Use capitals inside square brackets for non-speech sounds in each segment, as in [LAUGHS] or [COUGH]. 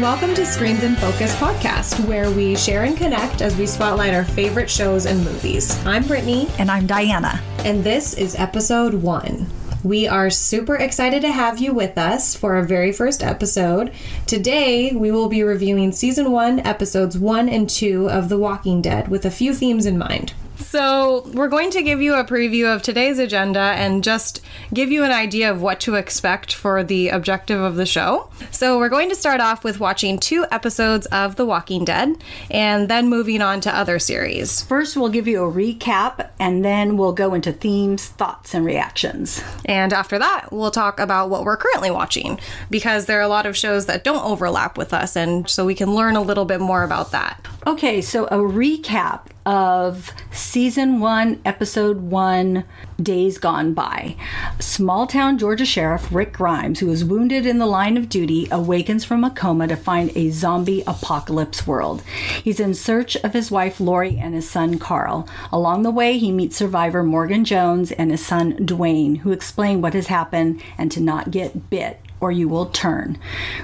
and welcome to Screens in Focus podcast, where we share and connect as we spotlight our favorite shows and movies. I'm Brittany, And I'm Diana. and this is episode one. We are super excited to have you with us for our very first episode. Today, we will be reviewing season one, episodes one and two of The Walking Dead with a few themes in mind. So, we're going to give you a preview of today's agenda and just give you an idea of what to expect for the objective of the show. So, we're going to start off with watching two episodes of The Walking Dead and then moving on to other series. First, we'll give you a recap and then we'll go into themes, thoughts, and reactions. And after that, we'll talk about what we're currently watching because there are a lot of shows that don't overlap with us, and so we can learn a little bit more about that. Okay, so a recap of season one, episode one, Days Gone By. Small town Georgia Sheriff Rick Grimes, who is wounded in the line of duty, awakens from a coma to find a zombie apocalypse world. He's in search of his wife Lori and his son Carl. Along the way, he meets survivor Morgan Jones and his son Duane, who explain what has happened and to not get bit or you will turn.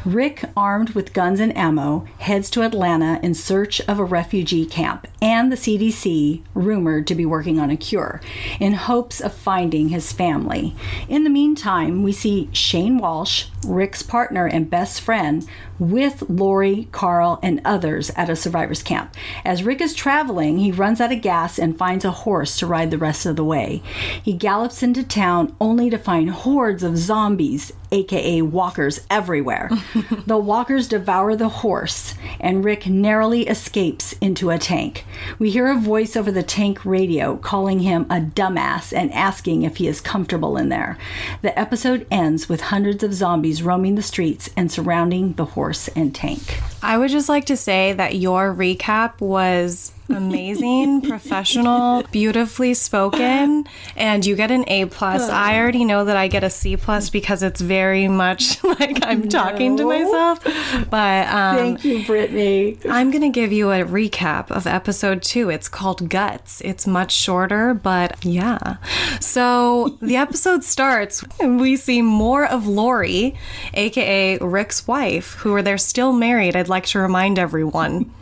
Rick, armed with guns and ammo, heads to Atlanta in search of a refugee camp and the CDC, rumored to be working on a cure, in hopes of finding his family. In the meantime, we see Shane Walsh, Rick's partner and best friend, with Lori, Carl, and others at a survivors camp. As Rick is traveling, he runs out of gas and finds a horse to ride the rest of the way. He gallops into town only to find hordes of zombies, aka walkers, everywhere. [LAUGHS] the walkers devour the horse, and Rick narrowly escapes into a tank. We hear a voice over the tank radio calling him a dumbass and asking if he is comfortable in there. The episode ends with hundreds of zombies roaming the streets and surrounding the horse and tank. I would just like to say that your recap was amazing, [LAUGHS] professional, beautifully spoken, and you get an A plus. I already know that I get a C plus because it's very much [LAUGHS] like I'm talking to myself. But um, Thank you, Brittany. I'm going to give you a recap of episode two. It's called Guts. It's much shorter, but yeah. So the [LAUGHS] episode starts, and we see more of Lori, aka Rick's wife, who are they're still married. I'd like to remind everyone.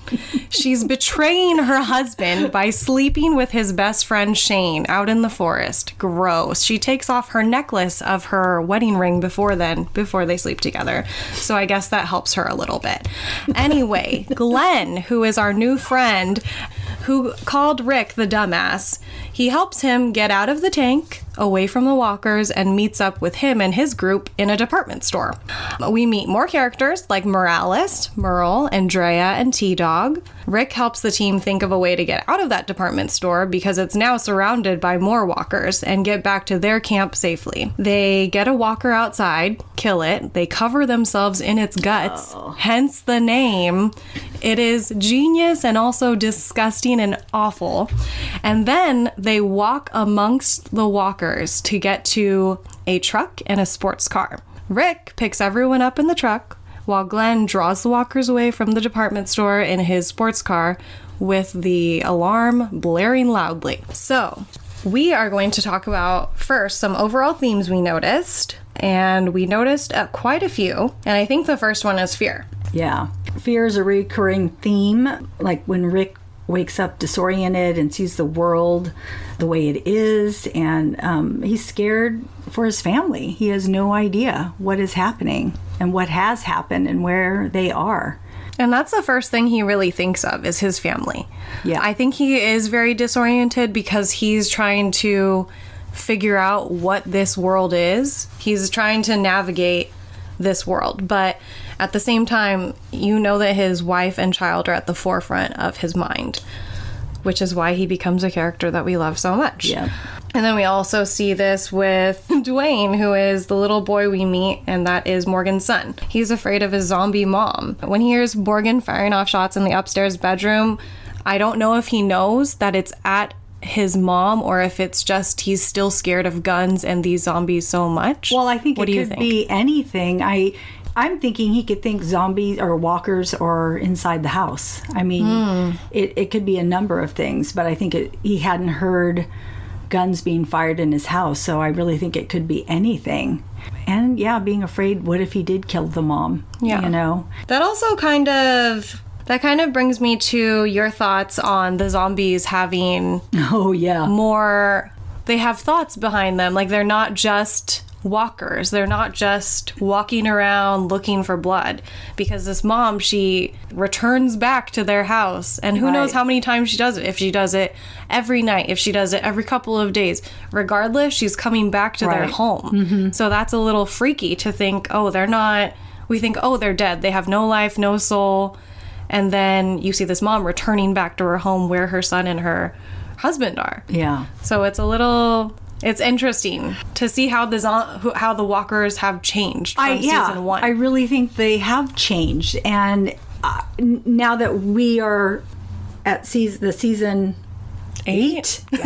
She's betraying her husband by sleeping with his best friend Shane out in the forest. Gross. She takes off her necklace of her wedding ring before then, before they sleep together. So I guess that helps her a little bit. Anyway, Glenn, who is our new friend, who called Rick the dumbass, he helps him get out of the tank, away from the walkers, and meets up with him and his group in a department store. We meet more characters like Morales, Merle, Andrea, and T Dog. Rick helps the team think of a way to get out of that department store because it's now surrounded by more walkers and get back to their camp safely. They get a walker outside, kill it, they cover themselves in its guts, oh. hence the name. It is genius and also disgusting and awful. And then they walk amongst the walkers to get to a truck and a sports car. Rick picks everyone up in the truck while Glenn draws the walkers away from the department store in his sports car with the alarm blaring loudly. So, we are going to talk about first some overall themes we noticed, and we noticed uh, quite a few. And I think the first one is fear. Yeah. Fear is a recurring theme. Like when Rick wakes up disoriented and sees the world the way it is, and um, he's scared for his family. He has no idea what is happening and what has happened and where they are. And that's the first thing he really thinks of is his family. Yeah. I think he is very disoriented because he's trying to figure out what this world is. He's trying to navigate this world, but at the same time, you know that his wife and child are at the forefront of his mind, which is why he becomes a character that we love so much. Yeah. And then we also see this with [LAUGHS] Duane, who is the little boy we meet, and that is Morgan's son. He's afraid of his zombie mom. When he hears Morgan firing off shots in the upstairs bedroom, I don't know if he knows that it's at his mom or if it's just he's still scared of guns and these zombies so much. Well, I think what it do you could think? be anything. I I'm thinking he could think zombies or walkers or inside the house. I mean, Hmm. it, it could be a number of things, but I think it, he hadn't heard guns being fired in his house, so I really think it could be anything. and yeah, being afraid. What if he did kill the mom? Yeah. you know. That also kind of that kind of brings me to your thoughts on the zombies having [LAUGHS] Oh yeah, more they have thoughts behind them like they're not just walkers. They're not just walking around looking for blood because this mom she returns back to their house and who knows how many times she does it. If she does it every night if she does it every couple of days regardless she's coming back to their Right. home. Mm-hmm. So that's a little freaky to think oh they're not we think oh they're dead. They have no life no soul. And then you see this mom returning back to her home where her son and her husband are. Yeah. so it's a little it's interesting to see how the how the walkers have changed from I yeah, season 1. I really think they have changed, and uh, now that we are at season the season Eight? yeah,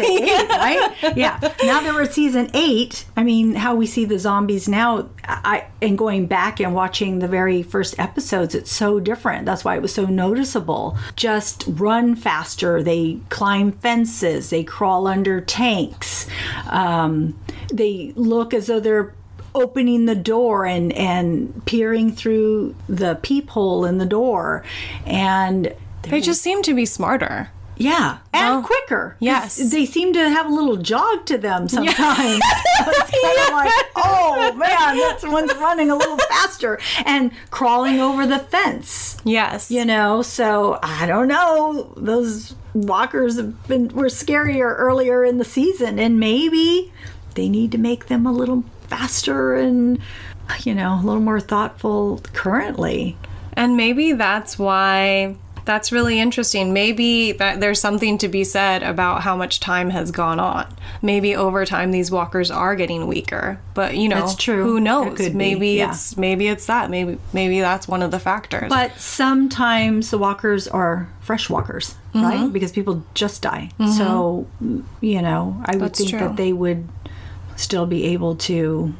eight, [LAUGHS] right? Yeah. Now that we're at season eight, I mean, how we see the zombies now, I and going back and watching the very first episodes, it's so different. That's why it was so noticeable. Just run faster. They climb fences. They crawl under tanks. Um, they look as though they're opening the door and and peering through the peephole in the door and They just seem to be smarter. Yeah, and Well, quicker. 'Cause yes. they seem to have a little jog to them sometimes. [LAUGHS] it's kind of [LAUGHS] like, oh man, that one's running a little faster and crawling over the fence. Yes. You know, so I don't know. Those walkers have been were scarier earlier in the season, and maybe they need to make them a little faster and you know a little more thoughtful currently. And maybe that's why that's really interesting. Maybe that there's something to be said about how much time has gone on. Maybe over time these walkers are getting weaker. But you know, That's true. who knows? maybe yeah. it's maybe it's that. Maybe maybe that's one of the factors. But sometimes the walkers are fresh walkers, Mm-hmm. right? Because people just die. So, you know, I would That's think true. that they would still be able to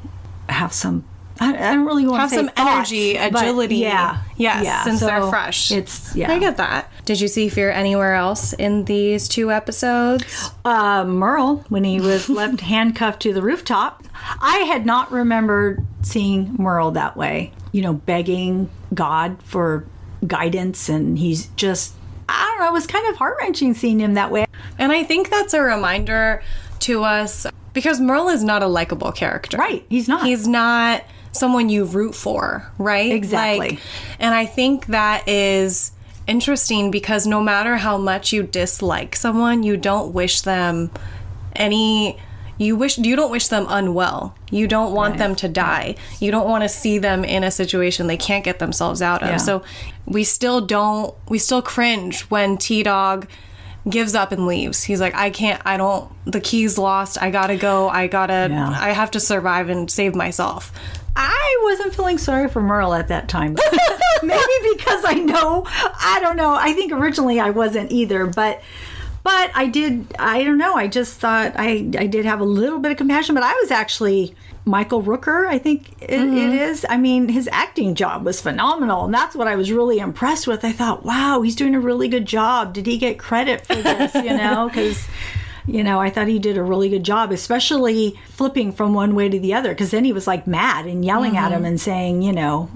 have some. I, I don't really want have to say some energy, thoughts, but agility. Yeah, Yes, yeah. since they're fresh. It's yeah. I get that. Did you see Fear anywhere else in these two episodes? uh, Merle when he was [LAUGHS] left handcuffed to the rooftop. I had not remembered seeing Merle that way. You know, begging God for guidance, and he's just. I don't know. It was kind of heart wrenching seeing him that way. And I think that's a reminder to us because Merle is not a likable character. Right, he's not. He's not someone you root for, right? Exactly. Like, and I think that is interesting because no matter how much you dislike someone, you don't wish them any you wish you don't wish them unwell. You don't want them to die. You don't want to see them in a situation they can't get themselves out of. Yeah. So we still don't we still cringe when T Dog gives up and leaves. He's like, I can't I don't the key's lost. I gotta go. I gotta Yeah. I have to survive and save myself. I wasn't feeling sorry for Merle at that time. [LAUGHS] Maybe because I know, I don't know. I think originally I wasn't either, but but I did I don't know. I just thought I I did have a little bit of compassion, but I was actually Michael Rooker, I think it, it mm-hmm. is. I mean, his acting job was phenomenal, and that's what I was really impressed with. I thought, wow, he's doing a really good job. Did he get credit for this? You know, because you know, I thought he did a really good job, especially flipping from one way to the other. Because then he was like mad and yelling at him mm-hmm. and saying, you know,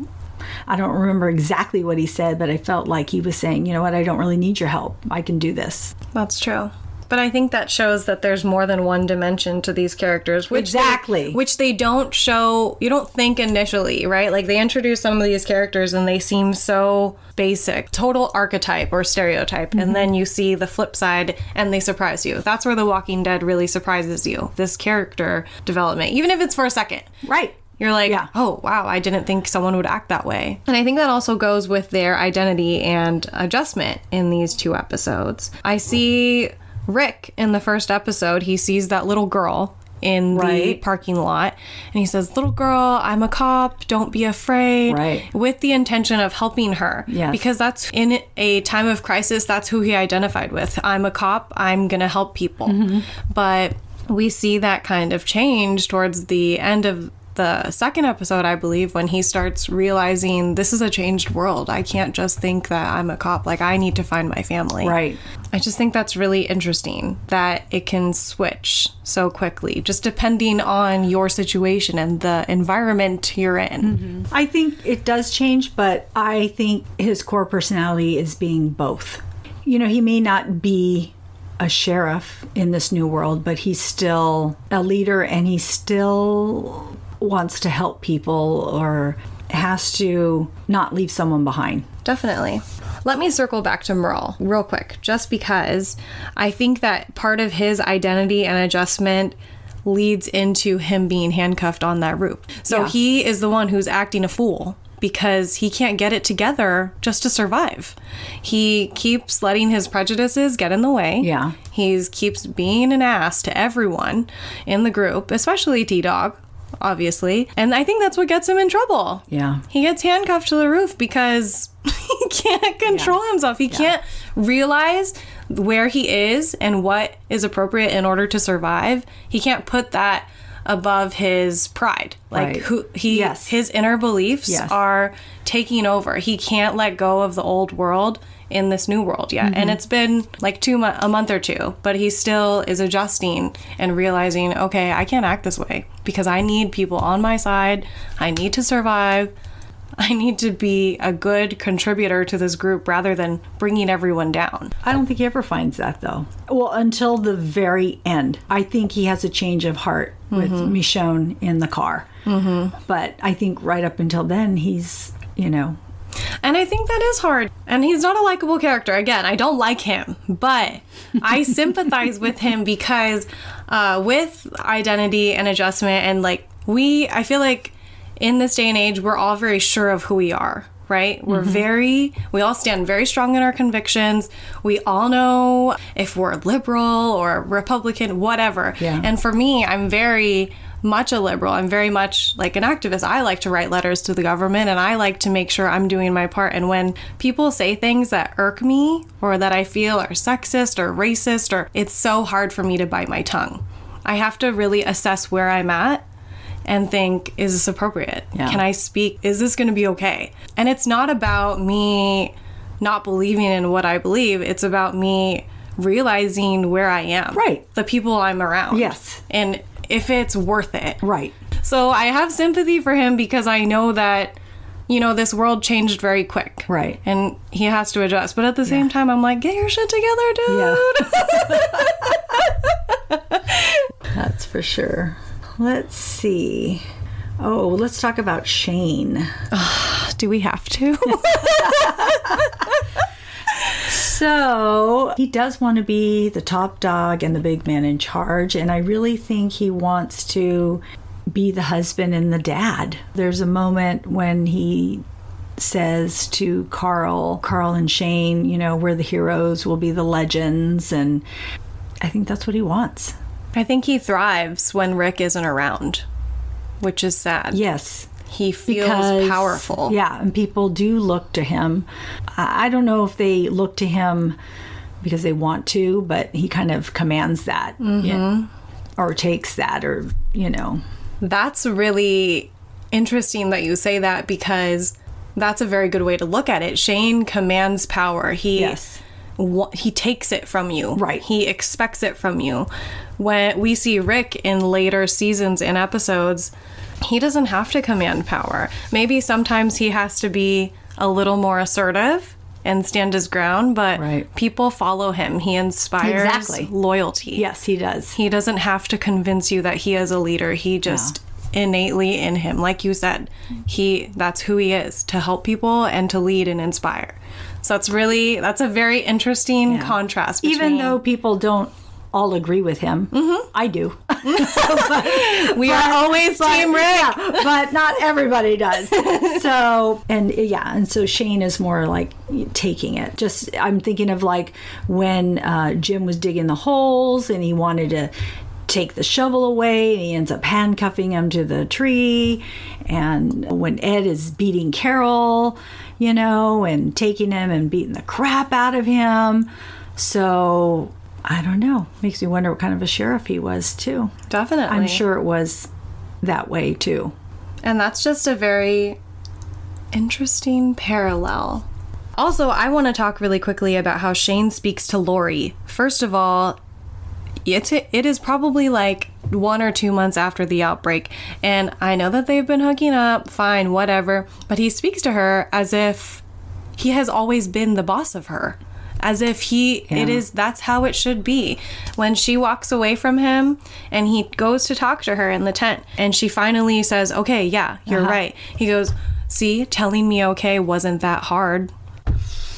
I don't remember exactly what he said, but I felt like he was saying, you know what, I don't really need your help. I can do this. That's true. But I think that shows that there's more than one dimension to these characters, which they- Exactly. which they don't show. You don't think initially, right? Like they introduce some of these characters and they seem so basic, total archetype or stereotype, and then you see the flip side and they surprise you. That's where The Walking Dead really surprises you. This character development, even if it's for a second. Right. You're like, Yeah. oh, wow, I didn't think someone would act that way. And I think that also goes with their identity and adjustment in these two episodes. I see Rick in the first episode, he sees that little girl in the parking lot and he says, Little girl, I'm a cop, don't be afraid. Right. With the intention of helping her. Yes. Because that's in a time of crisis, that's who he identified with. I'm a cop, I'm going to help people. Mm-hmm. But we see that kind of change towards the end of the second episode, I believe, when he starts realizing this is a changed world. I can't just think that I'm a cop. Like, I need to find my family. Right. I just think that's really interesting that it can switch so quickly, just depending on your situation and the environment you're in. Mm-hmm. I think it does change, but I think his core personality is being both. You know, he may not be a sheriff in this new world, but he's still a leader and he's still wants to help people or has to not leave someone behind. Definitely. Let me circle back to Merle real quick, just because I think that part of his identity and adjustment leads into him being handcuffed on that roof. So Yeah. he is the one who's acting a fool because he can't get it together just to survive. He keeps letting his prejudices get in the way. Yeah. He keeps being an ass to everyone in the group, especially T Dog, obviously. And I think that's what gets him in trouble. Yeah. He gets handcuffed to the roof because [LAUGHS] he can't control himself. He can't realize where he is and what is appropriate in order to survive. He can't put that above his pride. Like Right. who he Yes. his inner beliefs Yes. are taking over. He can't let go of the old world in this new world yet. Mm-hmm. And it's been like 2 mo- a month or two, but he still is adjusting and realizing, okay, I can't act this way because I need people on my side. I need to survive. [LAUGHS] I need to be a good contributor to this group rather than bringing everyone down. I don't think he ever finds that though. Well, until the very end. I think he has a change of heart with Michonne in the car. Mm-hmm. But I think right up until then, he's, you know, And I think that is hard. And he's not a likable character. Again, I don't like him, but I [LAUGHS] sympathize with him because uh, with identity and adjustment, and like we, I feel like in this day and age, we're all very sure of who we are. Right? We're very, we all stand very strong in our convictions. We all know if we're liberal or Republican, whatever. Yeah. And for me, I'm very much a liberal. I'm very much like an activist. I like to write letters to the government and I like to make sure I'm doing my part. And when people say things that irk me or that I feel are sexist or racist, or it's so hard for me to bite my tongue. I have to really assess where I'm at and think, is this appropriate? Yeah. Can I speak? Is this going to be okay? And it's not about me not believing in what I believe, it's about me realizing where I am. Right. The people I'm around. Yes. And if it's worth it. right. So I have sympathy for him because I know that, you know, this world changed very quick. Right. And he has to adjust. But at the same time, I'm like, get your shit together, dude. Yeah. [LAUGHS] That's for sure. Let's see. Oh, let's talk about Shane. Do we have to? [LAUGHS] [LAUGHS] So he does want to be the top dog and the big man in charge, and I really think he wants to be the husband and the dad. There's a moment when he says to Carl, Carl and Shane, you know, we're the heroes, we'll be the legends, and I think that's what he wants. I think he thrives when Rick isn't around, which is sad. Yes. He feels because- powerful. Yeah, and people do look to him. I don't know if they look to him because they want to, but he kind of commands that, Mm-hmm. yeah, or takes that, or you know, That's really interesting that you say that because that's a very good way to look at it. Shane commands power. He Yes. he takes it from you. Right. He expects it from you. When we see Rick in later seasons and episodes, he doesn't have to command power. Maybe sometimes he has to be a little more assertive and stand his ground, but Right. people follow him. He inspires Exactly. loyalty. yes, he does. He doesn't have to convince you that he is a leader. He just innately in him, like you said, he that's who he is to help people and to lead and inspire. So that's really that's a very interesting contrast. Even though people don't all agree with him, Mm-hmm. I do. [LAUGHS] we are always Team Rick. Yeah, but not everybody does. [LAUGHS] So, and yeah, and so Shane is more like taking it. Just, I'm thinking of like when uh, Jim was digging the holes and he wanted to take the shovel away and he ends up handcuffing him to the tree. And when Ed is beating Carol, you know, and taking him and beating the crap out of him. So, I don't know. Makes me wonder what kind of a sheriff he was, too. Definitely. I'm sure it was that way too. And that's just a very interesting parallel. Also, I want to talk really quickly about how Shane speaks to Lori. First of all, it's it is probably like one or two months after the outbreak, and I know that they've been hooking up, fine, whatever. But he speaks to her as if he has always been the boss of her, as if he it is that's how it should be. When she walks away from him and he goes to talk to her in the tent, and she finally says, "Okay, yeah, you're uh-huh. right." He goes, "See, telling me okay wasn't that hard."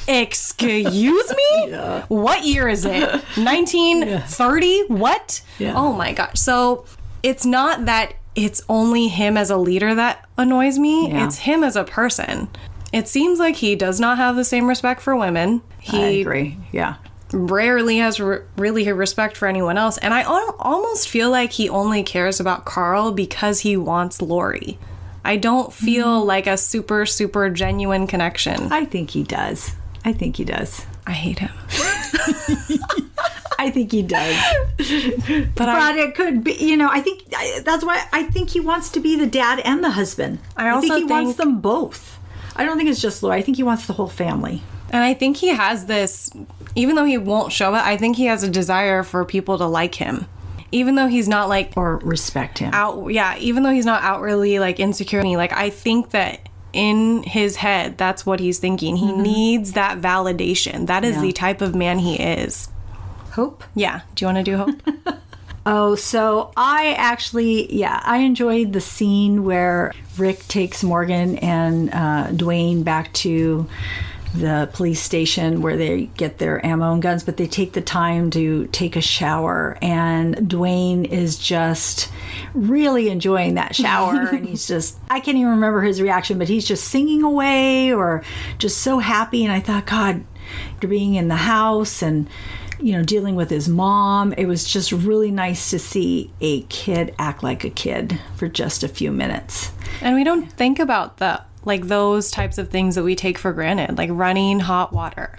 Excuse me? [LAUGHS] What year is it? [LAUGHS] 1930? What? Yeah. Oh my gosh. So it's not that it's only him as a leader that annoys me, Yeah. it's him as a person. It seems like he does not have the same respect for women. He I agree. Yeah. rarely has re- really respect for anyone else. And I al- almost feel like he only cares about Carl because he wants Lori. I don't feel mm-hmm. like a super, super genuine connection. I think he does. I think he does. I hate him. [LAUGHS] I think he does. [LAUGHS] But But I, it could be, you know, I think I, that's why I think he wants to be the dad and the husband. I also think he wants them both. I don't think it's just Lori. I think he wants the whole family. and I think he has this, even though he won't show it, I think he has a desire for people to like him. Even though he's not like Or respect him. out yeah even though he's not outwardly like insecure like i think that in his head that's what he's thinking he needs that validation that is Mm-hmm. Yeah. the type of man he is Hope. yeah do you want to do hope [LAUGHS] Oh, so I actually, yeah, I enjoyed the scene where Rick takes Morgan and uh, Duane back to the police station where they get their ammo and guns, but they take the time to take a shower. And Duane is just really enjoying that shower. [LAUGHS] and he's just, I can't even remember his reaction, but he's just singing away or just so happy. And I thought, God, after being in the house and you know, dealing with his mom. It was just really nice to see a kid act like a kid for just a few minutes. and we don't think about the like those types of things that we take for granted like running hot water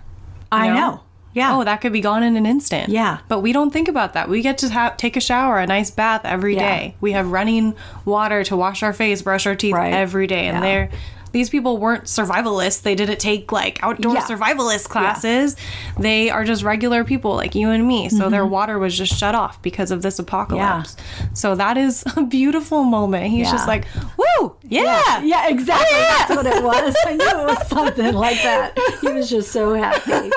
I know? know. Yeah. oh that could be gone in an instant Yeah. but we don't think about that we get to ha- take a shower a nice bath every day. Yeah. we have running water to wash our face brush our teeth Right. every day and Yeah. they're these people weren't survivalists they didn't take like outdoor Yeah. survivalist classes they are just regular people like you and me so mm-hmm. their water was just shut off because of this apocalypse so that is [LAUGHS] a beautiful moment he's Yeah. just like woo yeah Yeah, exactly. Oh, yeah. That's what it was. I knew it was [LAUGHS] something like that. He was just so happy.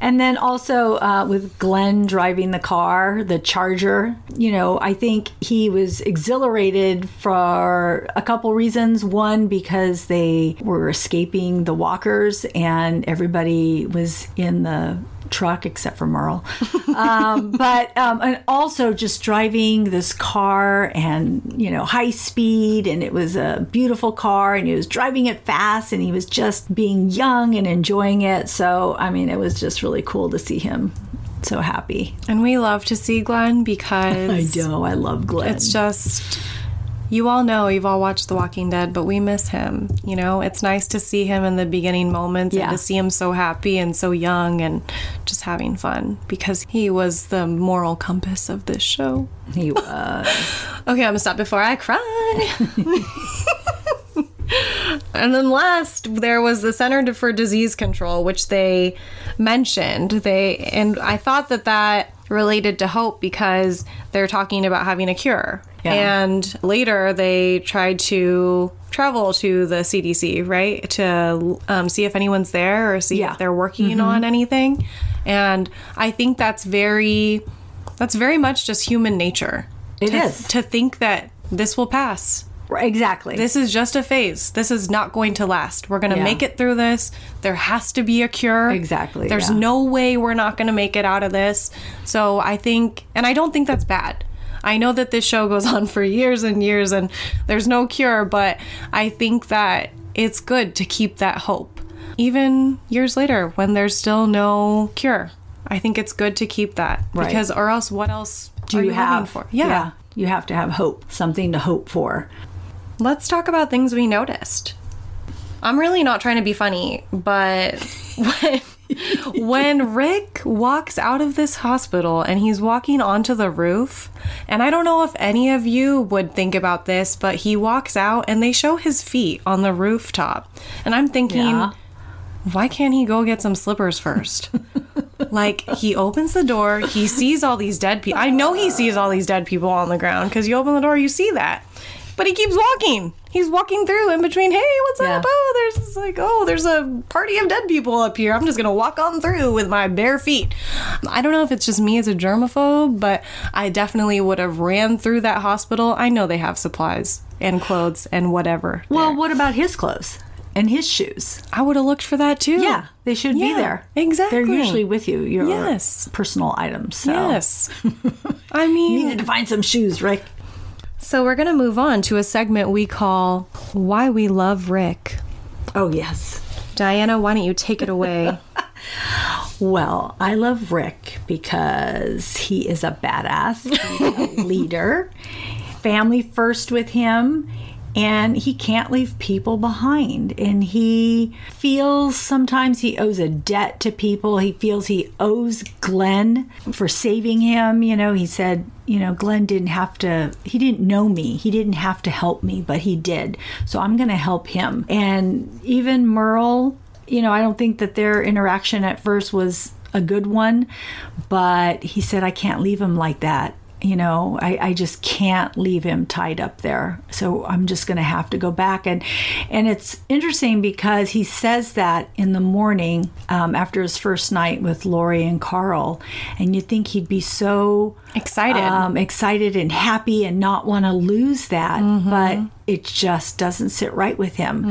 And then also uh, with Glenn driving the car, the Charger, you know, I think he was exhilarated for a couple reasons. One, because they were escaping the walkers and everybody was in the truck except for Merle. [LAUGHS] Um, but um, and also just driving this car and you know high speed and it was a beautiful car and he was driving it fast and he was just being young and enjoying it. So I mean it was just really cool to see him so happy. and we love to see glenn [LAUGHS] because I know I love Glenn. It's just you all know you've all watched The Walking Dead, but we miss him. You know, it's nice to see him in the beginning moments Yeah. and to see him so happy and so young and just having fun because he was the moral compass of this show. he [LAUGHS] was. Okay, I'm gonna stop before I cry. [LAUGHS] and then last, there was the Center for Disease Control, which they mentioned. They and I thought that that related to hope because they're talking about having a cure. Yeah. And later, they tried to travel to the CDC, right, to um, see if anyone's there or see Yeah. if they're working on anything. And I think that's very, that's very much just human nature. It to, is. to think that this will pass. Exactly. This is just a phase. This is not going to last. We're going to Yeah. make it through this. There has to be a cure. Exactly, There's yeah. no way we're not going to make it out of this. So I think, and I don't think that's bad. I know that this show goes [LAUGHS] on for years and years and there's no cure, but I think that it's good to keep that hope. Even years later when there's still no cure. I think it's good to keep that Right. because or else what else Do you you have for? yeah. You have to have hope, something to hope for. Let's talk about things we noticed. I'm really not trying to be funny, but when [LAUGHS] when Rick walks out of this hospital and he's walking onto the roof, and I don't know if any of you would think about this, but he walks out and they show his feet on the rooftop. And I'm thinking, Yeah. why can't he go get some slippers first? [LAUGHS] like he opens the door, he sees all these dead people. I know he sees all these dead people on the ground because you open the door, you see that. But he keeps walking. He's walking through in between. Hey, what's Yeah. up? Oh, there's like, oh, there's a party of dead people up here. I'm just gonna walk on through with my bare feet. I don't know if it's just me as a germaphobe, but I definitely would have ran through that hospital. I know they have supplies and clothes and whatever. Well, there. what about his clothes and his shoes? I would have looked for that too. Yeah, they should be there. exactly. They're usually with you. Your Yes. personal items. So. Yes. [LAUGHS] I mean, You needed to find some shoes, Rick. So we're going to move on to a segment we call Why We Love Rick. Oh yes. Diana, why don't you take it away? [LAUGHS] Well, I love Rick because he is a badass [LAUGHS] leader, family first with him, and he can't leave people behind. And he feels sometimes he owes a debt to people. He feels he owes Glenn for saving him. You know, he said, you know, Glenn didn't have to, he didn't know me. He didn't have to help me, but he did. So I'm going to help him. And even Merle, you know, I don't think that their interaction at first was a good one, but he said, I can't leave him like that. You know, I, I just can't leave him tied up there. So I'm just going to have to go back. And and it's interesting because he says that in the morning um, after his first night with Lori and Carl. And you'd think he'd be so Excited. um, excited and happy and not want to lose that, but it just doesn't sit right with him.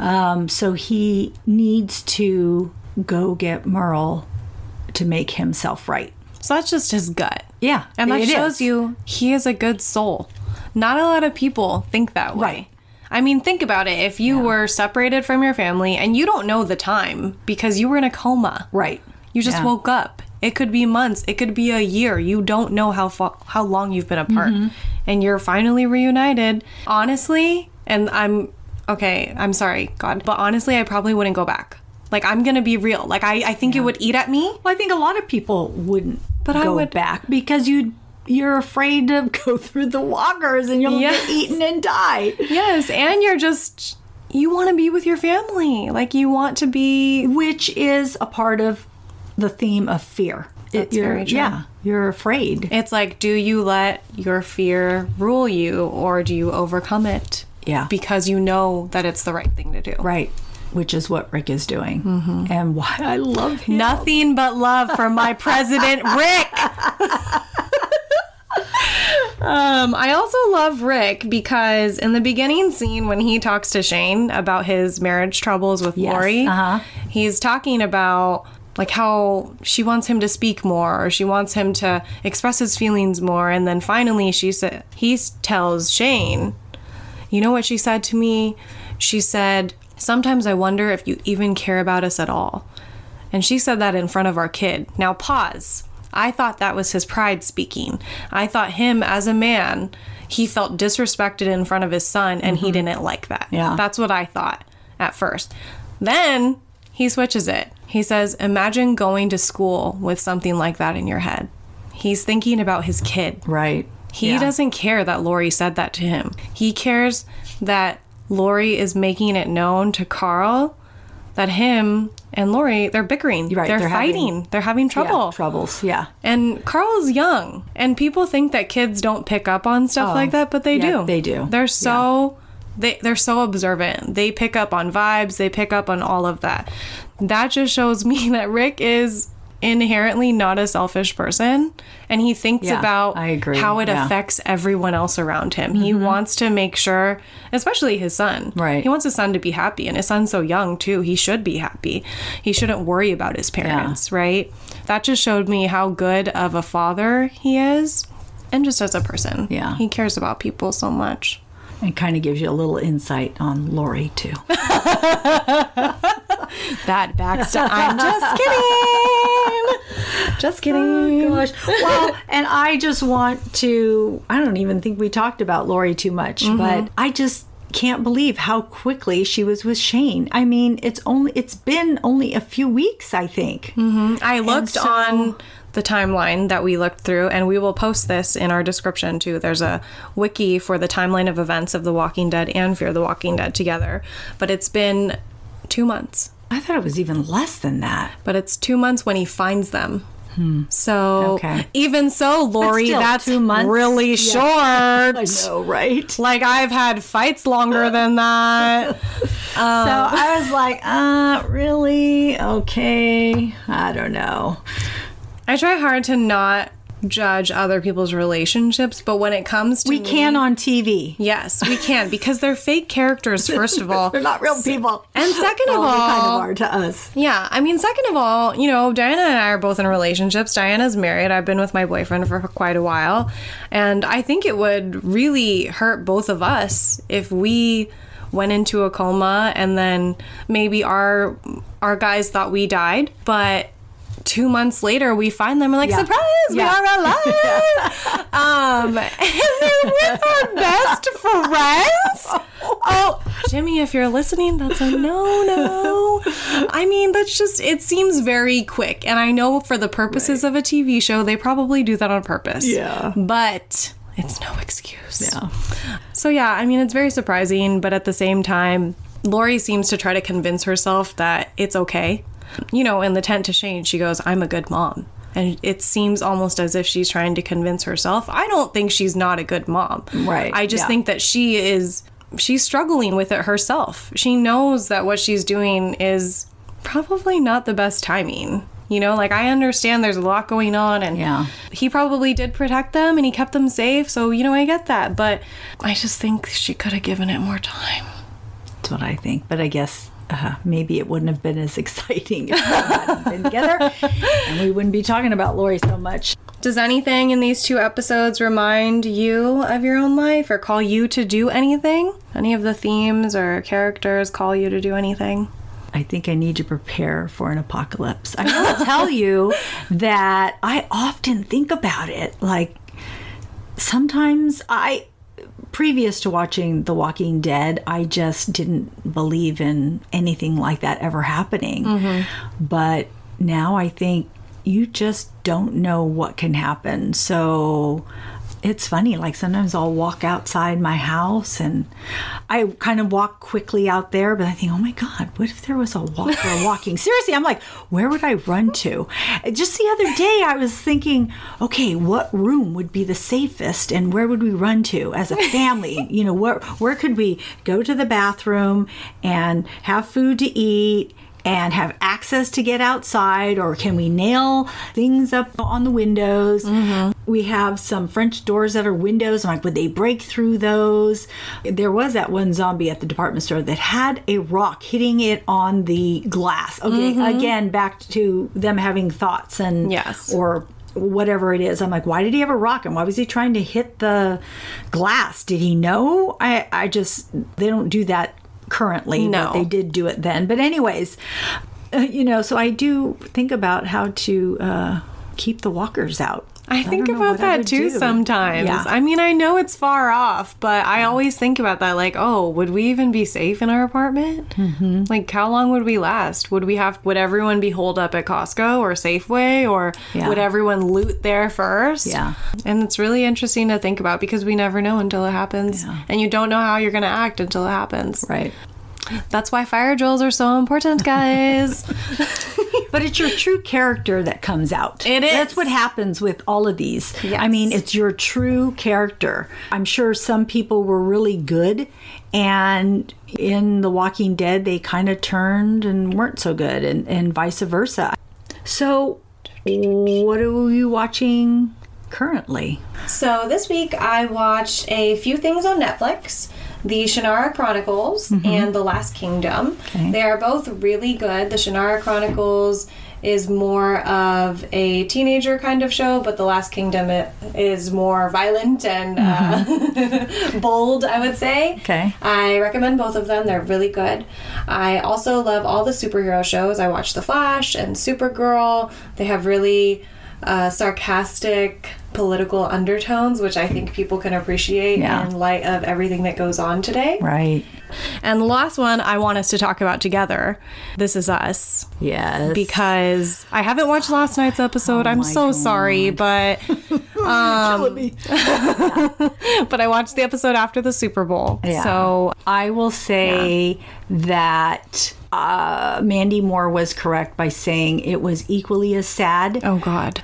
Um, so he needs to go get Merle to make himself right. so that's just his gut. Yeah, And that shows is. you he is a good soul. Not a lot of people think that way. Right. I mean, think about it. If you were separated from your family and you don't know the time because you were in a coma, right. you just Yeah. woke up. It could be months. It could be a year. You don't know how fa- how long you've been apart, Mm-hmm. and you're finally reunited. Honestly, and I'm okay. I'm sorry, God, but honestly, I probably wouldn't go back. Like I'm gonna be real. Like I, I think it would eat at me. Well, I think a lot of people wouldn't But I would- back because you you're afraid to [LAUGHS] go through the walkers and you'll Yes. get eaten and die. Yes, and you're just you want to be with your family. Like you want to be Which is a part of the theme of fear. That's you're, very true. Yeah, you're afraid. It's like do you let your fear rule you or do you overcome it? Yeah. Because you know that it's the right thing to do. Right, which is what Rick is doing, and why I love him. Nothing but love from my president, [LAUGHS] Rick. um, I also love Rick because in the beginning scene when he talks to Shane about his marriage troubles with Yes, Lori, uh-huh. he's talking about like how she wants him to speak more or she wants him to express his feelings more and then finally she said he tells Shane you know what she said to me? She said, Sometimes I wonder if you even care about us at all. And she said that in front of our kid. Now, pause. I thought that was his pride speaking. I thought him as a man, he felt disrespected in front of his son and he mm-hmm. didn't like that. Yeah. That's what I thought at first. Then he switches it. He says, Imagine going to school with something like that in your head. He's thinking about his kid. Right. He Yeah. doesn't care that Lori said that to him. He cares that Lori is making it known to Carl that him and Lori they're bickering. Right, they're, they're fighting. having- they're having Yeah, trouble. troubles. Yeah. and Carl's young, and people think that kids don't pick up on stuff oh, like that, but they Oh, yeah, do. they do. They're so they they're so observant. They pick up on vibes. They pick up on all of that. That just shows me [LAUGHS] that Rick is inherently not a selfish person, and he thinks Yeah, about how it yeah. affects everyone else around him. He mm-hmm. wants to make sure, especially his son. Right. He wants his son to be happy, and his son's so young too. He should be happy. He shouldn't worry about his parents, right? That just showed me how good of a father he is, and just as a person. Yeah. he cares about people so much. And kind of gives you a little insight on Lori too. [LAUGHS] That backstep. I'm just [LAUGHS] kidding. Just oh, kidding. Gosh. Well, [LAUGHS] and I just want to, I don't even think we talked about Lori too much, mm-hmm. but I just can't believe how quickly she was with Shane. I mean, it's only it's been only a few weeks, I think. Mm-hmm. I looked so- on the timeline that we looked through, and we will post this in our description too. There's a wiki for the timeline of events of The Walking Dead and Fear the Walking Dead together. But it's been two months. I thought it was even less than that. But it's two months when he finds them. So Okay. even so, Lori, that's really [LAUGHS] short. I know, right? Like I've had fights longer than that. [LAUGHS] so I was like, uh, really? Okay. I don't know. I try hard to not judge other people's relationships, but when it comes to We me- can on TV. Yes, we can because they're fake characters. First of all, [LAUGHS] They're not real people. and second of [LAUGHS] all, they kind of are to us. yeah, I mean, second of all, you know, Diana and I are both in relationships. Diana's married. I've been with my boyfriend for quite a while, and I think it would really hurt both of us if we went into a coma and then maybe our our guys thought we died, but. Two months later, we find them and like, Yeah. surprise, we are [LAUGHS] alive. um, [LAUGHS] and they're with our best friends. [LAUGHS] Oh, Jimmy, if you're listening, that's a no no. I mean, that's just, it seems very quick. And I know for the purposes of a TV show, they probably do that on purpose. Yeah. But it's no excuse. Yeah. So, yeah, I mean, it's very surprising. But at the same time, Lori seems to try to convince herself that it's okay. You know, in the tent to Shane, she goes, I'm a good mom. And it seems almost as if she's trying to convince herself. I don't think she's not a good mom. Right, I just yeah. think that she is she's struggling with it herself. She knows that what she's doing is probably not the best timing. You know, like I understand there's a lot going on and Yeah. he probably did protect them and he kept them safe. So, you know, I get that, but I just think she could have given it more time. That's what I think. But I guess uh, maybe it wouldn't have been as [LAUGHS] exciting if we hadn't been together, and we wouldn't be talking about Lori so much. Does anything in these two episodes remind you of your own life or call you to do anything? Any of the themes or characters call you to do anything? I think I need to prepare for an apocalypse. I will [LAUGHS] tell you that I often think about it. Like sometimes I, previous to watching The Walking Dead, I just didn't believe in anything like that ever happening. Mm-hmm. But now I think you just don't know what can happen. So it's funny like sometimes i'll walk outside my house and i kind of walk quickly out there but i think oh my god what if there was a walker [LAUGHS] walking? Seriously i'm like where would i run to? Just the other day i was thinking okay what room would be the safest and where would we run to as a family? [LAUGHS] You know where where could we go to the bathroom and have food to eat and have access to get outside or can we nail things up on the windows? Mm-hmm. We have some french doors that are windows i'm like would they break through those? There was that one zombie at the department store that had a rock hitting it on the glass. Okay mm-hmm. again back to them having thoughts and Yes. or whatever it is. I'm like why did he have a rock and why was he trying to hit the glass? Did he know? I i just they don't do that currently No. but they did do it then. But anyways, uh, you know, so I do think about how to uh, keep the walkers out. I think about that too do. sometimes. Yeah. I mean, I know it's far off, but I always think about that like, oh, would we even be safe in our apartment? Mm-hmm. Like, how long would we last? Would we have, would everyone be holed up at Costco or Safeway or Yeah. would everyone loot there first? Yeah. And it's really interesting to think about because we never know until it happens. Yeah. And you don't know how you're going to act until it happens. Right. That's why fire drills are so important, guys. [LAUGHS] But it's your true character that comes out. It is. That's what happens with all of these. Yes. I mean, it's your true character. I'm sure some people were really good, and in The Walking Dead, they kind of turned and weren't so good, and, and vice versa. So, what are you watching currently? So this week I watched a few things on Netflix. The Shannara Chronicles and The Last Kingdom. Okay. They are both really good. The Shannara Chronicles is more of a teenager kind of show, but The Last Kingdom is more violent and uh, [LAUGHS] bold, I would say. Okay. I recommend both of them. They're really good. I also love all the superhero shows. I watch The Flash and Supergirl. They have really uh, sarcastic political undertones, which I think people can appreciate Yeah. in light of everything that goes on today. Right. And the last one I want us to talk about together This Is Us. Yes. Because I haven't watched last night's episode. I'm Oh my so sorry, but [LAUGHS] Um, [LAUGHS] but I watched the episode after the Super Bowl. Yeah. So I will say that uh, Mandy Moore was correct by saying it was equally as sad. oh god.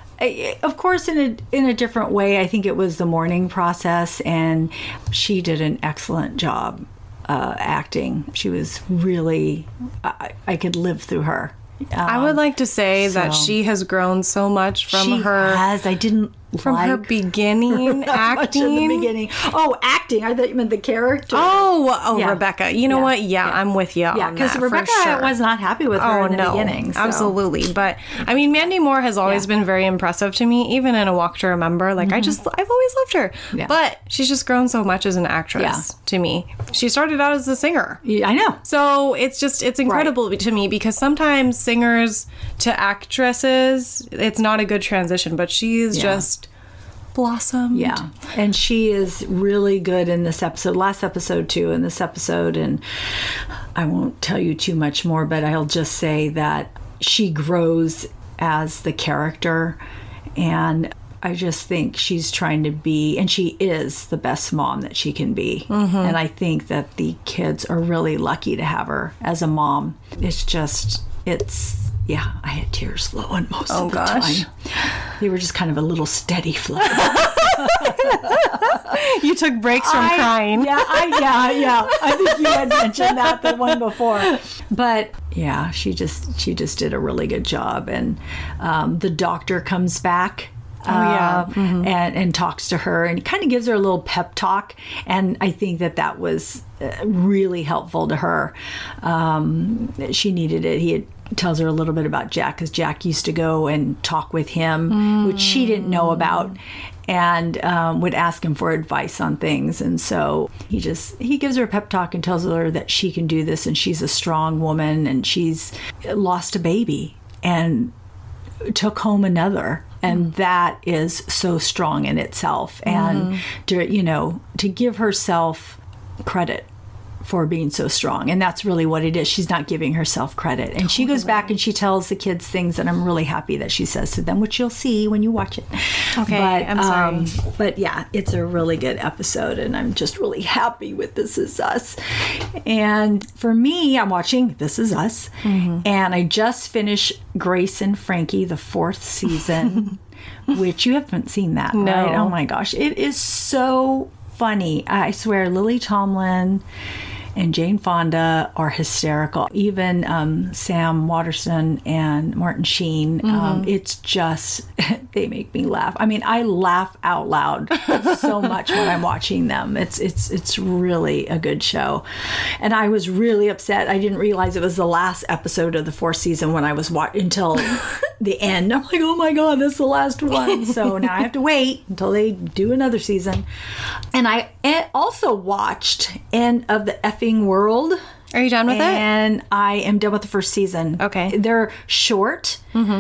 Of course, in a in a different way. I think it was the mourning process, and she did an excellent job uh, acting. She was really. I, I could live through her. I would like to say that she has grown so much from she her has. I didn't from her [LAUGHS] beginning acting. the beginning. Oh, acting! I thought you meant the character. Oh, oh, Yeah. Rebecca. You know Yeah. what? Yeah, I'm with you. yeah, because Rebecca was not happy with her Oh in the no, beginning. so. absolutely. But I mean, Mandy Moore has always Yeah. been very impressive to me, even in A Walk to Remember. Like I just, I've always loved her. Mm-hmm. Yeah. But she's just grown so much as an actress Yeah. to me. She started out as a singer. Yeah, I know. So it's just it's incredible to me because sometimes singers to actresses it's not a good transition, but she's Yeah. just blossomed. Yeah. And she is really good in this episode, last episode too, in this episode. And I won't tell you too much more, but I'll just say that she grows as the character. And I just think she's trying to be, and she is the best mom that she can be. Mm-hmm. And I think that the kids are really lucky to have her as a mom. It's just, it's, yeah, I had tears flowing most of the gosh. time. They were just kind of a little steady flow. [LAUGHS] You took breaks from I- crying. Yeah, I, yeah, yeah. I think you had mentioned that the one before. But yeah, she just she just did a really good job, and um, the doctor comes back. Oh yeah. and and talks to her and kind of gives her a little pep talk, and I think that that was uh, really helpful to her. Um, she needed it. He had tells her a little bit about Jack because Jack used to go and talk with him, which she didn't know mm. about, and um, would ask him for advice on things. And so he just he gives her a pep talk and tells her that she can do this and she's a strong woman and she's lost a baby and took home another. And mm. that is so strong in itself. And mm. to you know to give herself credit for being so strong. And that's really what it is. She's not giving herself credit. And she goes back and she tells the kids things that i'm really happy that she says to them which you'll see when you watch it. Okay, but, I'm sorry. um, but yeah it's a really good episode and i'm just really happy with this is us. And for me i'm watching this is us. Mm-hmm. and i just finished grace and frankie the fourth season [LAUGHS] which you haven't seen that No. right? Oh my gosh. It is so funny. I swear lily tomlin and Jane Fonda are hysterical. Even um, Sam Waterston and Martin Sheen. Um, it's just, [LAUGHS] they make me laugh. I mean, I laugh out loud [LAUGHS] so much when I'm watching them. It's, it's, it's really a good show. And I was really upset. I didn't realize it was the last episode of the fourth season when I was watching until [LAUGHS] the end. I'm like, oh my God, this is the last one. So now I have to wait until they do another season. And I also watched End of the Effing World. Are you done with it? And I am done with the first season. Okay. Mm-hmm. They're short,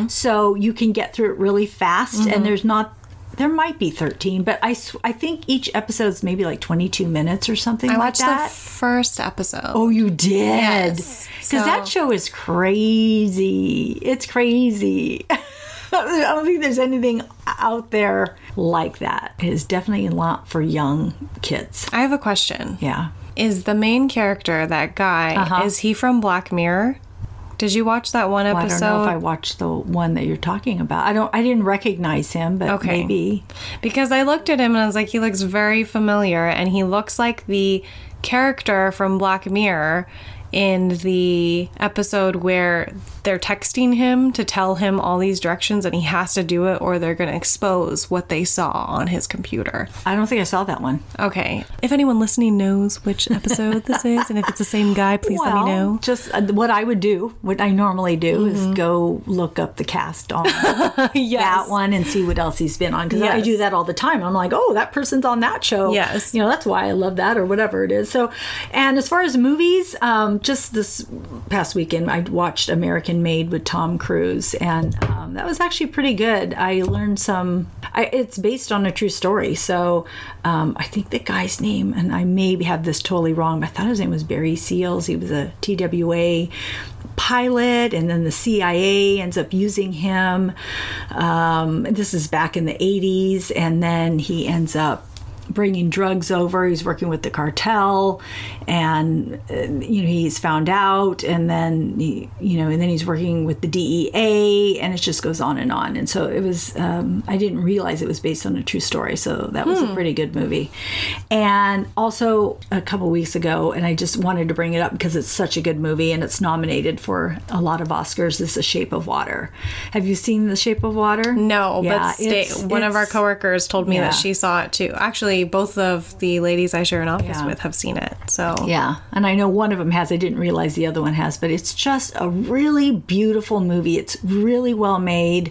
so you can get through it really fast. And there's not, there might be 13, but I, sw- I think each episode's maybe like 22 minutes or something I like watched that. the first episode. Oh, you did? Yes. Because that show is crazy. It's crazy. [LAUGHS] I don't think there's anything out there like that. It is definitely a lot for young kids. I have a question. Yeah. Is the main character that guy? Uh-huh. Is he from Black Mirror? Did you watch that one Well, I episode? don't know if I watched the one that you're talking about. I don't. I didn't recognize him, but Okay. maybe. Because I looked at him and I was like, he looks very familiar, and he looks like the character from Black Mirror in the episode where they're texting him to tell him all these directions and he has to do it or they're going to expose what they saw on his computer. I don't think I saw that one. Okay. If anyone listening knows which episode this is and if it's the same guy, please let me know. Just uh, what I would do, what I normally do, is go look up the cast on [LAUGHS] yes. that one and see what else he's been on because I do that all the time. I'm like, oh, that person's on that show. Yes. you know that's why I love that or whatever it is. So, and as far as movies, um, just this past weekend, I watched American Made with Tom Cruise, and um, that was actually pretty good. I learned some. I, it's based on a true story, so um, I think the guy's name, and I may have this totally wrong, but I thought his name was Barry Seals. He was a TWA pilot, and then the CIA ends up using him. Um, this is back in the 80s, and then he ends up bringing drugs over. He's working with the cartel, and uh, you know he's found out, and then he, you know, and then he's working with the DEA, and it just goes on and on. And so it was. Um, I didn't realize it was based on a true story, so that was a pretty good movie. And also a couple weeks ago, and I just wanted to bring it up because it's such a good movie, and it's nominated for a lot of Oscars. Is The Shape of Water. Have you seen The Shape of Water? No, Yeah, but stay, one of our coworkers told me Yeah. that she saw it too. Actually, both of the ladies I share an office Yeah. with have seen it. So Yeah, and I know one of them has. I didn't realize the other one has, but it's just a really beautiful movie. It's really well made.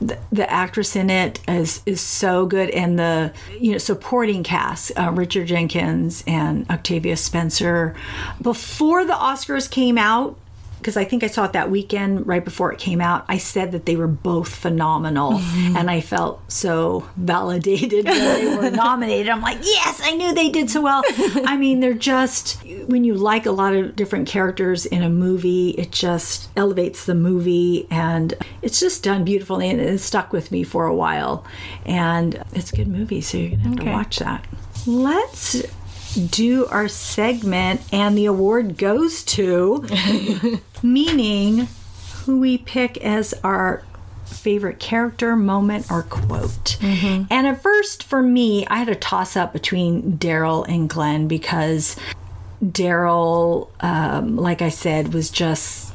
The, the actress in it is is so good, and the you know supporting cast, uh, Richard Jenkins and Octavia Spencer. Before the Oscars came out, because I think I saw it that weekend right before it came out. I said that they were both phenomenal, mm-hmm. and I felt so validated when they were [LAUGHS] nominated. I'm like, yes, I knew they did so well. [LAUGHS] I mean, they're just when you like a lot of different characters in a movie, it just elevates the movie, and it's just done beautifully, and it stuck with me for a while. And it's a good movie, so you're gonna have to watch that. Let's do our segment, and the award goes to [LAUGHS] meaning who we pick as our favorite character, moment, or quote. And at first, for me, I had a toss up between Daryl and Glenn because Daryl, um, like I said, was just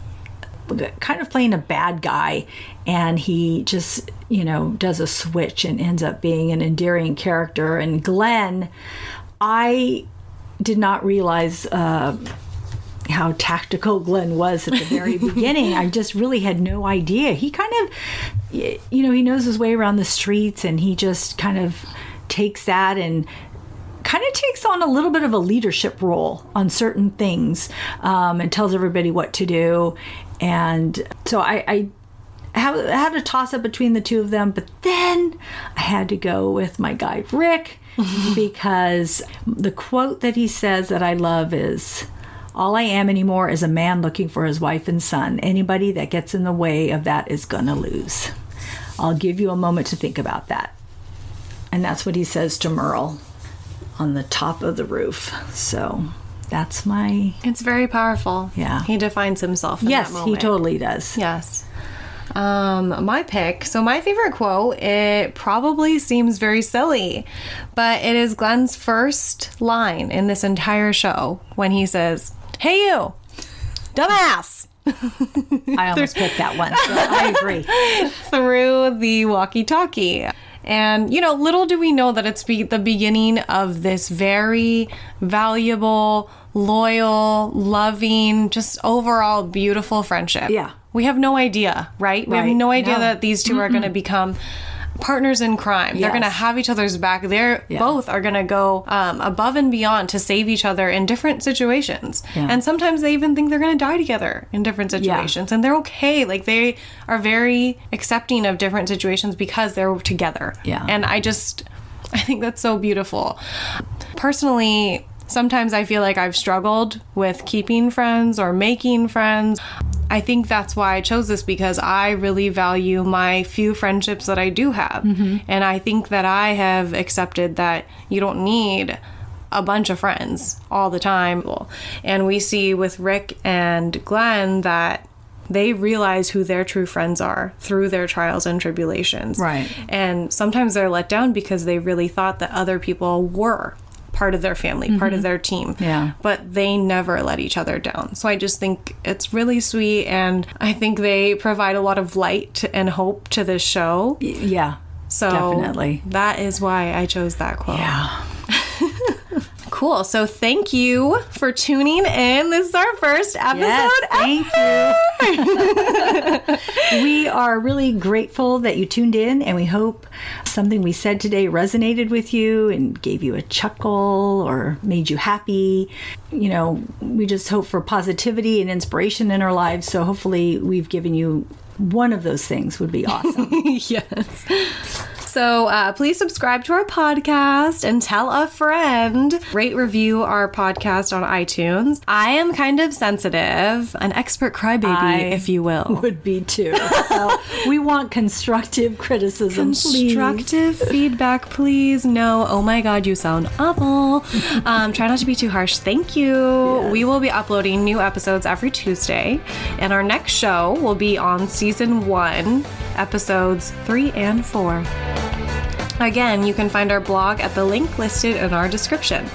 kind of playing a bad guy and he just you know does a switch and ends up being an endearing character and glenn i did not realize uh, how tactical Glenn was at the very [LAUGHS] beginning. I just really had no idea. He kind of, you know, he knows his way around the streets and he just kind of takes that and kind of takes on a little bit of a leadership role on certain things um, and tells everybody what to do. And so I, I had, had a toss up between the two of them, but then I had to go with my guy Rick [LAUGHS] because the quote that he says that I love is all I am anymore is a man looking for his wife and son. Anybody that gets in the way of that is gonna lose. I'll give you a moment to think about that. And that's what he says to Merle on the top of the roof. So that's my it's very powerful. Yeah. he defines himself. In yes, he totally does. Yes. Um, my pick. So my favorite quote. It probably seems very silly, but it is Glenn's first line in this entire show when he says, "Hey you, dumbass." I almost picked that one. So [LAUGHS] I agree. through the walkie talkie. And, you know, little do we know that it's be- the beginning of this very valuable, loyal, loving, just overall beautiful friendship. Yeah. We have no idea, right? We have no idea No. that these 2 are going to become partners in crime. They're going to have each other's back. They're Yeah. both are going to go um, above and beyond to save each other in different situations. Yeah. And sometimes they even think they're going to die together in different situations and they're okay. Like they are very accepting of different situations because they're together. Yeah. And I just, I think that's so beautiful. Personally, sometimes I feel like I've struggled with keeping friends or making friends. I think that's why I chose this because I really value my few friendships that I do have. Mm-hmm. And I think that I have accepted that you don't need a bunch of friends all the time. And we see with Rick and Glenn that they realize who their true friends are through their trials and tribulations. Right. And sometimes they're let down because they really thought that other people were part of their family, part of mm-hmm. their team. Yeah. But they never let each other down. So I just think it's really sweet and I think they provide a lot of light and hope to this show. Yeah. So Definitely. that is why I chose that quote. Yeah. Cool. So thank you for tuning in. This is our first episode. Yes, thank ever. you. [LAUGHS] [LAUGHS] we are really grateful that you tuned in, and we hope something we said today resonated with you and gave you a chuckle or made you happy. You know, we just hope for positivity and inspiration in our lives. So hopefully, we've given you one of those things would be awesome. [LAUGHS] yes. So uh, please subscribe to our podcast and tell a friend. Rate, review our podcast on iTunes. I am kind of sensitive, an expert crybaby, I if you will. [LAUGHS] would be too. We want constructive criticism, please. Constructive feedback, please. No, oh my god, you sound awful. Um, try not to be too harsh. Thank you. Yes. We will be uploading new episodes every Tuesday, and our next show will be on season one, episodes three and four. Again, you can find our blog at the link listed in our description.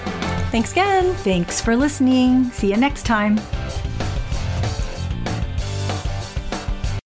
Thanks again. Thanks for listening. See you next time.